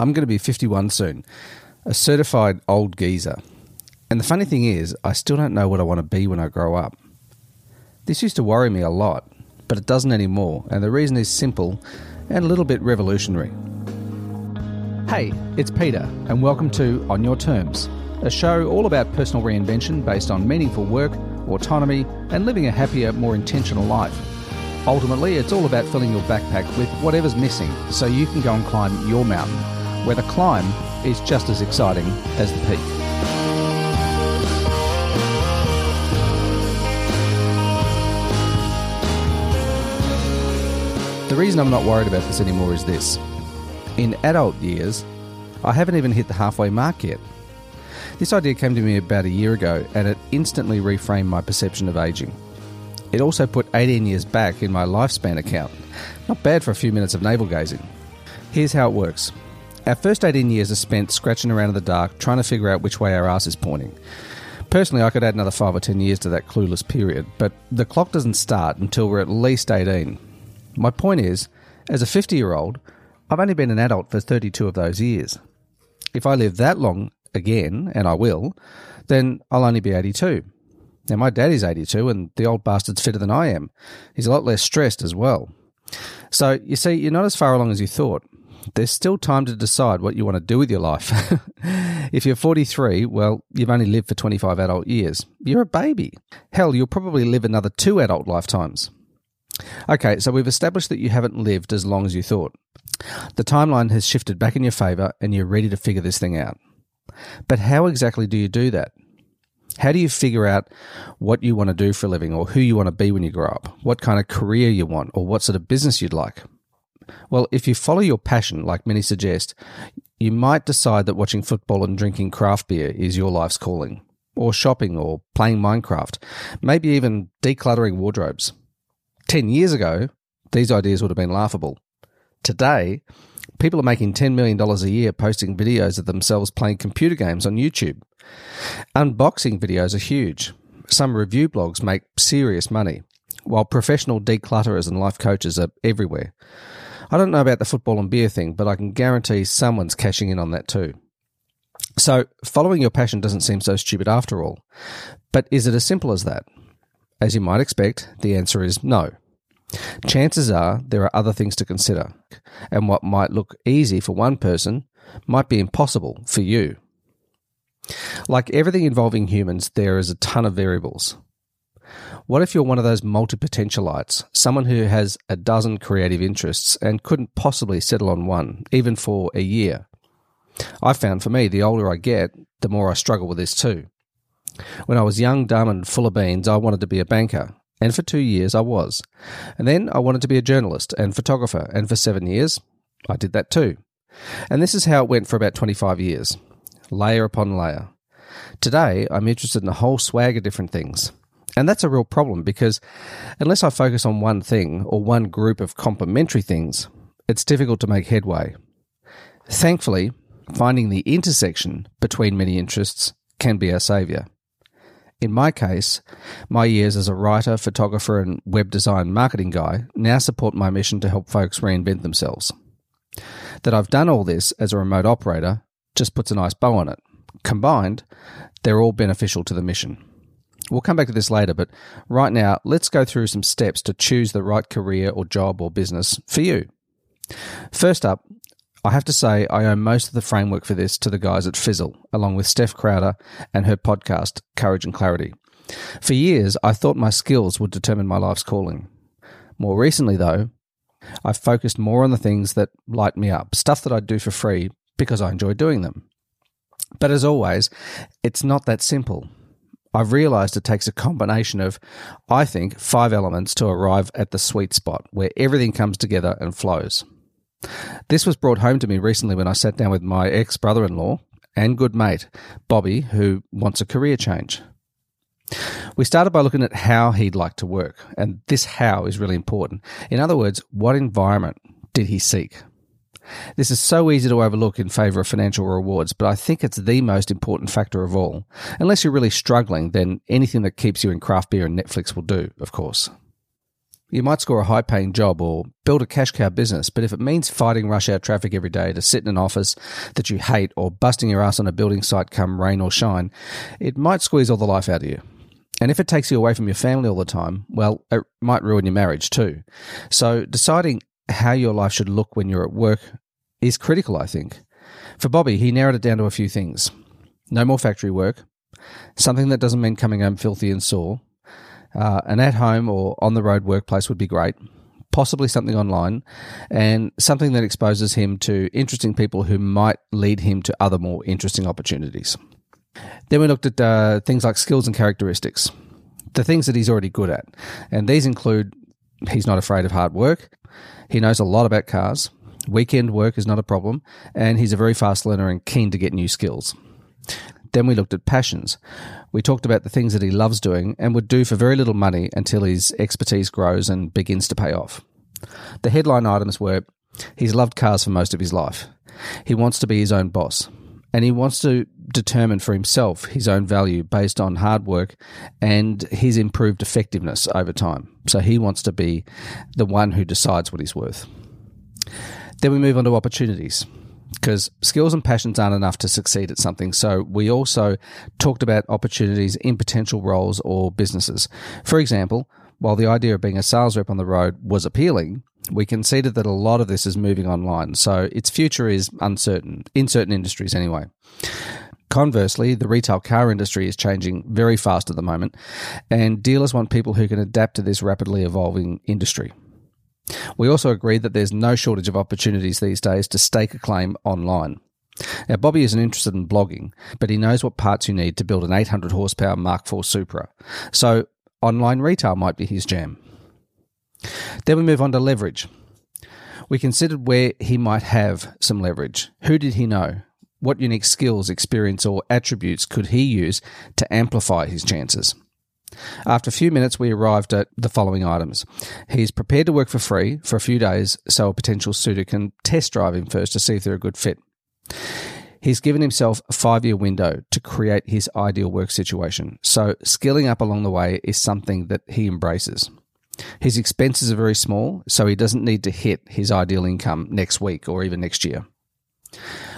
I'm going to be 51 soon, a certified old geezer. And the funny thing is, I still don't know what I want to be when I grow up. This used to worry me a lot, but it doesn't anymore, and the reason is simple and a little bit revolutionary. Hey, it's Peter, and welcome to On Your Terms, a show all about personal reinvention based on meaningful work, autonomy, and living a happier, more intentional life. Ultimately, it's all about filling your backpack with whatever's missing so you can go and climb your mountain, where the climb is just as exciting as the peak. The reason I'm not worried about this anymore is this. In adult years, I haven't even hit the halfway mark yet. This idea came to me about a year ago and it instantly reframed my perception of aging. It also put 18 years back in my lifespan account. Not bad for a few minutes of navel gazing. Here's how it works. Our first 18 years are spent scratching around in the dark trying to figure out which way our ass is pointing. Personally, I could add another 5 or 10 years to that clueless period, but the clock doesn't start until we're at least 18. My point is, as a 50 year old, I've only been an adult for 32 of those years. If I live that long again, and I will, then I'll only be 82. Now, my daddy's 82, and the old bastard's fitter than I am. He's a lot less stressed as well. So, you see, you're not as far along as you thought. There's still time to decide what you want to do with your life. if you're 43, well, you've only lived for 25 adult years. You're a baby. Hell, you'll probably live another two adult lifetimes. Okay, so we've established that you haven't lived as long as you thought. The timeline has shifted back in your favour and you're ready to figure this thing out. But how exactly do you do that? How do you figure out what you want to do for a living or who you want to be when you grow up? What kind of career you want or what sort of business you'd like? Well, if you follow your passion, like many suggest, you might decide that watching football and drinking craft beer is your life's calling, or shopping or playing Minecraft, maybe even decluttering wardrobes. 10 years ago, these ideas would have been laughable. Today, people are making $10 million a year posting videos of themselves playing computer games on YouTube. Unboxing videos are huge. Some review blogs make serious money, while professional declutterers and life coaches are everywhere. I don't know about the football and beer thing, but I can guarantee someone's cashing in on that too. So, following your passion doesn't seem so stupid after all. But is it as simple as that? As you might expect, the answer is no. Chances are there are other things to consider, and what might look easy for one person might be impossible for you. Like everything involving humans, there is a ton of variables. What if you're one of those multi potentialites, someone who has a dozen creative interests and couldn't possibly settle on one, even for a year? I found for me, the older I get, the more I struggle with this too. When I was young, dumb, and full of beans, I wanted to be a banker, and for two years I was. And then I wanted to be a journalist and photographer, and for seven years I did that too. And this is how it went for about 25 years layer upon layer. Today, I'm interested in a whole swag of different things. And that's a real problem because unless I focus on one thing or one group of complementary things, it's difficult to make headway. Thankfully, finding the intersection between many interests can be our saviour. In my case, my years as a writer, photographer, and web design marketing guy now support my mission to help folks reinvent themselves. That I've done all this as a remote operator just puts a nice bow on it. Combined, they're all beneficial to the mission. We'll come back to this later, but right now, let's go through some steps to choose the right career or job or business for you. First up, I have to say I owe most of the framework for this to the guys at Fizzle, along with Steph Crowder and her podcast, Courage and Clarity. For years, I thought my skills would determine my life's calling. More recently, though, I've focused more on the things that light me up, stuff that I do for free because I enjoy doing them. But as always, it's not that simple. I've realized it takes a combination of, I think, five elements to arrive at the sweet spot where everything comes together and flows. This was brought home to me recently when I sat down with my ex brother in law and good mate, Bobby, who wants a career change. We started by looking at how he'd like to work, and this how is really important. In other words, what environment did he seek? This is so easy to overlook in favour of financial rewards, but I think it's the most important factor of all. Unless you're really struggling, then anything that keeps you in craft beer and Netflix will do, of course. You might score a high paying job or build a cash cow business, but if it means fighting rush hour traffic every day to sit in an office that you hate or busting your ass on a building site come rain or shine, it might squeeze all the life out of you. And if it takes you away from your family all the time, well, it might ruin your marriage too. So deciding how your life should look when you're at work is critical, I think. For Bobby, he narrowed it down to a few things. No more factory work, something that doesn't mean coming home filthy and sore, uh, an at home or on the road workplace would be great, possibly something online, and something that exposes him to interesting people who might lead him to other more interesting opportunities. Then we looked at uh, things like skills and characteristics, the things that he's already good at. And these include he's not afraid of hard work, he knows a lot about cars, weekend work is not a problem, and he's a very fast learner and keen to get new skills. Then we looked at passions. We talked about the things that he loves doing and would do for very little money until his expertise grows and begins to pay off. The headline items were he's loved cars for most of his life. He wants to be his own boss. And he wants to determine for himself his own value based on hard work and his improved effectiveness over time. So he wants to be the one who decides what he's worth. Then we move on to opportunities because skills and passions aren't enough to succeed at something. So we also talked about opportunities in potential roles or businesses. For example, while the idea of being a sales rep on the road was appealing, we conceded that a lot of this is moving online. So its future is uncertain in certain industries anyway. Conversely, the retail car industry is changing very fast at the moment, and dealers want people who can adapt to this rapidly evolving industry. We also agreed that there's no shortage of opportunities these days to stake a claim online. Now, Bobby isn't interested in blogging, but he knows what parts you need to build an 800 horsepower Mark IV Supra. So, online retail might be his jam. Then we move on to leverage. We considered where he might have some leverage. Who did he know? What unique skills, experience, or attributes could he use to amplify his chances? After a few minutes, we arrived at the following items. He's prepared to work for free for a few days so a potential suitor can test drive him first to see if they're a good fit. He's given himself a five year window to create his ideal work situation, so skilling up along the way is something that he embraces. His expenses are very small, so he doesn't need to hit his ideal income next week or even next year.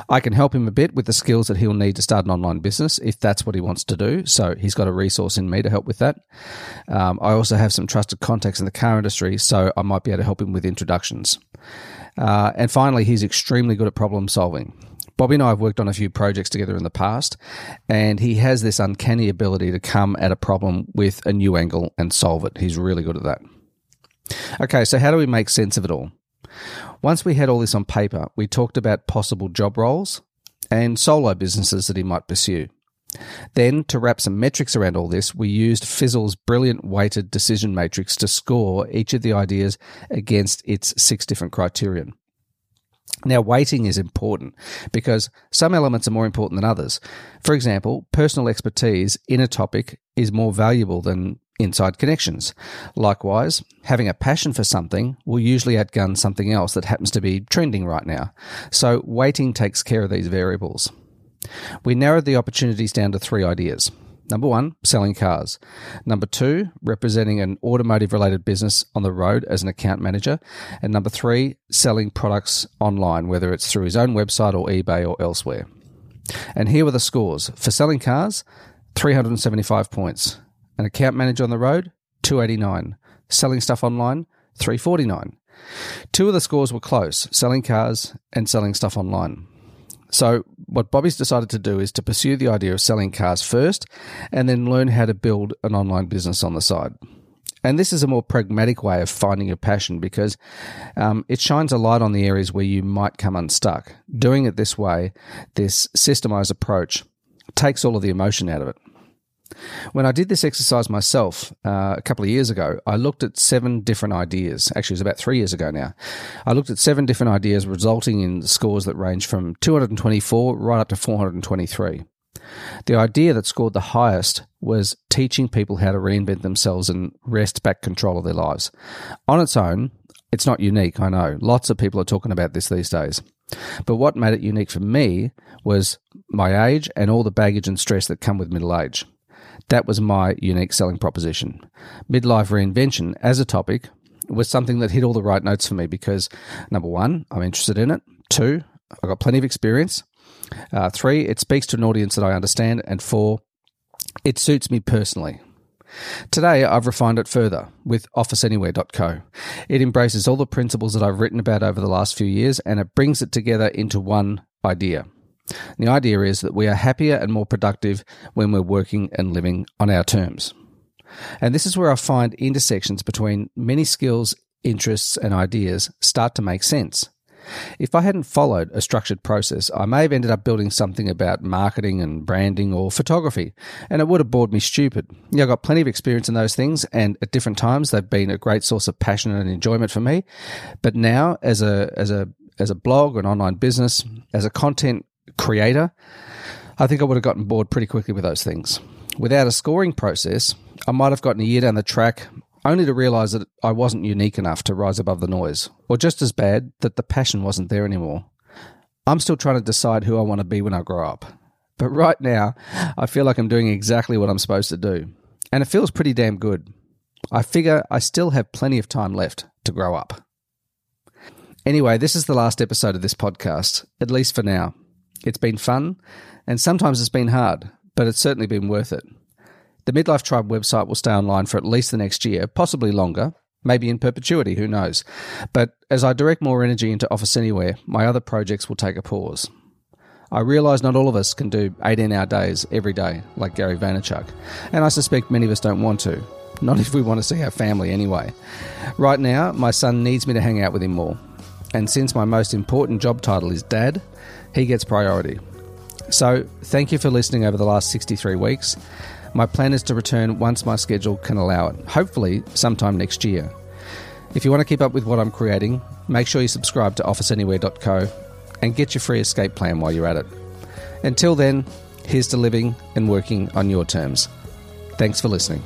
I can help him a bit with the skills that he'll need to start an online business if that's what he wants to do. So he's got a resource in me to help with that. Um, I also have some trusted contacts in the car industry, so I might be able to help him with introductions. Uh, and finally, he's extremely good at problem solving. Bobby and I have worked on a few projects together in the past, and he has this uncanny ability to come at a problem with a new angle and solve it. He's really good at that. Okay, so how do we make sense of it all? Once we had all this on paper, we talked about possible job roles and solo businesses that he might pursue. Then, to wrap some metrics around all this, we used Fizzle's brilliant weighted decision matrix to score each of the ideas against its six different criterion. Now, weighting is important because some elements are more important than others. For example, personal expertise in a topic is more valuable than inside connections. Likewise, having a passion for something will usually outgun something else that happens to be trending right now. So, weighting takes care of these variables. We narrowed the opportunities down to three ideas. Number one, selling cars. Number two, representing an automotive related business on the road as an account manager. And number three, selling products online, whether it's through his own website or eBay or elsewhere. And here were the scores. For selling cars, 375 points. An account manager on the road, 289. Selling stuff online, 349. Two of the scores were close selling cars and selling stuff online. So, what Bobby's decided to do is to pursue the idea of selling cars first and then learn how to build an online business on the side. And this is a more pragmatic way of finding your passion because um, it shines a light on the areas where you might come unstuck. Doing it this way, this systemized approach, takes all of the emotion out of it. When I did this exercise myself uh, a couple of years ago, I looked at seven different ideas. Actually, it was about three years ago now. I looked at seven different ideas, resulting in scores that range from 224 right up to 423. The idea that scored the highest was teaching people how to reinvent themselves and wrest back control of their lives. On its own, it's not unique, I know. Lots of people are talking about this these days. But what made it unique for me was my age and all the baggage and stress that come with middle age. That was my unique selling proposition. Midlife reinvention as a topic was something that hit all the right notes for me because number one, I'm interested in it. Two, I've got plenty of experience. Uh, three, it speaks to an audience that I understand. And four, it suits me personally. Today, I've refined it further with OfficeAnywhere.co. It embraces all the principles that I've written about over the last few years and it brings it together into one idea. The idea is that we are happier and more productive when we're working and living on our terms. And this is where I find intersections between many skills, interests, and ideas start to make sense. If I hadn't followed a structured process, I may have ended up building something about marketing and branding or photography, and it would have bored me stupid. Yeah, I've got plenty of experience in those things, and at different times they've been a great source of passion and enjoyment for me. But now, as a as a as a blog, an online business, as a content creator, I think I would have gotten bored pretty quickly with those things. Without a scoring process, I might have gotten a year down the track only to realize that I wasn't unique enough to rise above the noise, or just as bad, that the passion wasn't there anymore. I'm still trying to decide who I want to be when I grow up. But right now, I feel like I'm doing exactly what I'm supposed to do. And it feels pretty damn good. I figure I still have plenty of time left to grow up. Anyway, this is the last episode of this podcast, at least for now. It's been fun, and sometimes it's been hard, but it's certainly been worth it. The Midlife Tribe website will stay online for at least the next year, possibly longer, maybe in perpetuity, who knows. But as I direct more energy into Office Anywhere, my other projects will take a pause. I realise not all of us can do 18 hour days every day, like Gary Vaynerchuk, and I suspect many of us don't want to. Not if we want to see our family anyway. Right now, my son needs me to hang out with him more. And since my most important job title is dad, he gets priority. So, thank you for listening over the last 63 weeks. My plan is to return once my schedule can allow it, hopefully sometime next year. If you want to keep up with what I'm creating, make sure you subscribe to OfficeAnywhere.co and get your free escape plan while you're at it. Until then, here's to living and working on your terms. Thanks for listening.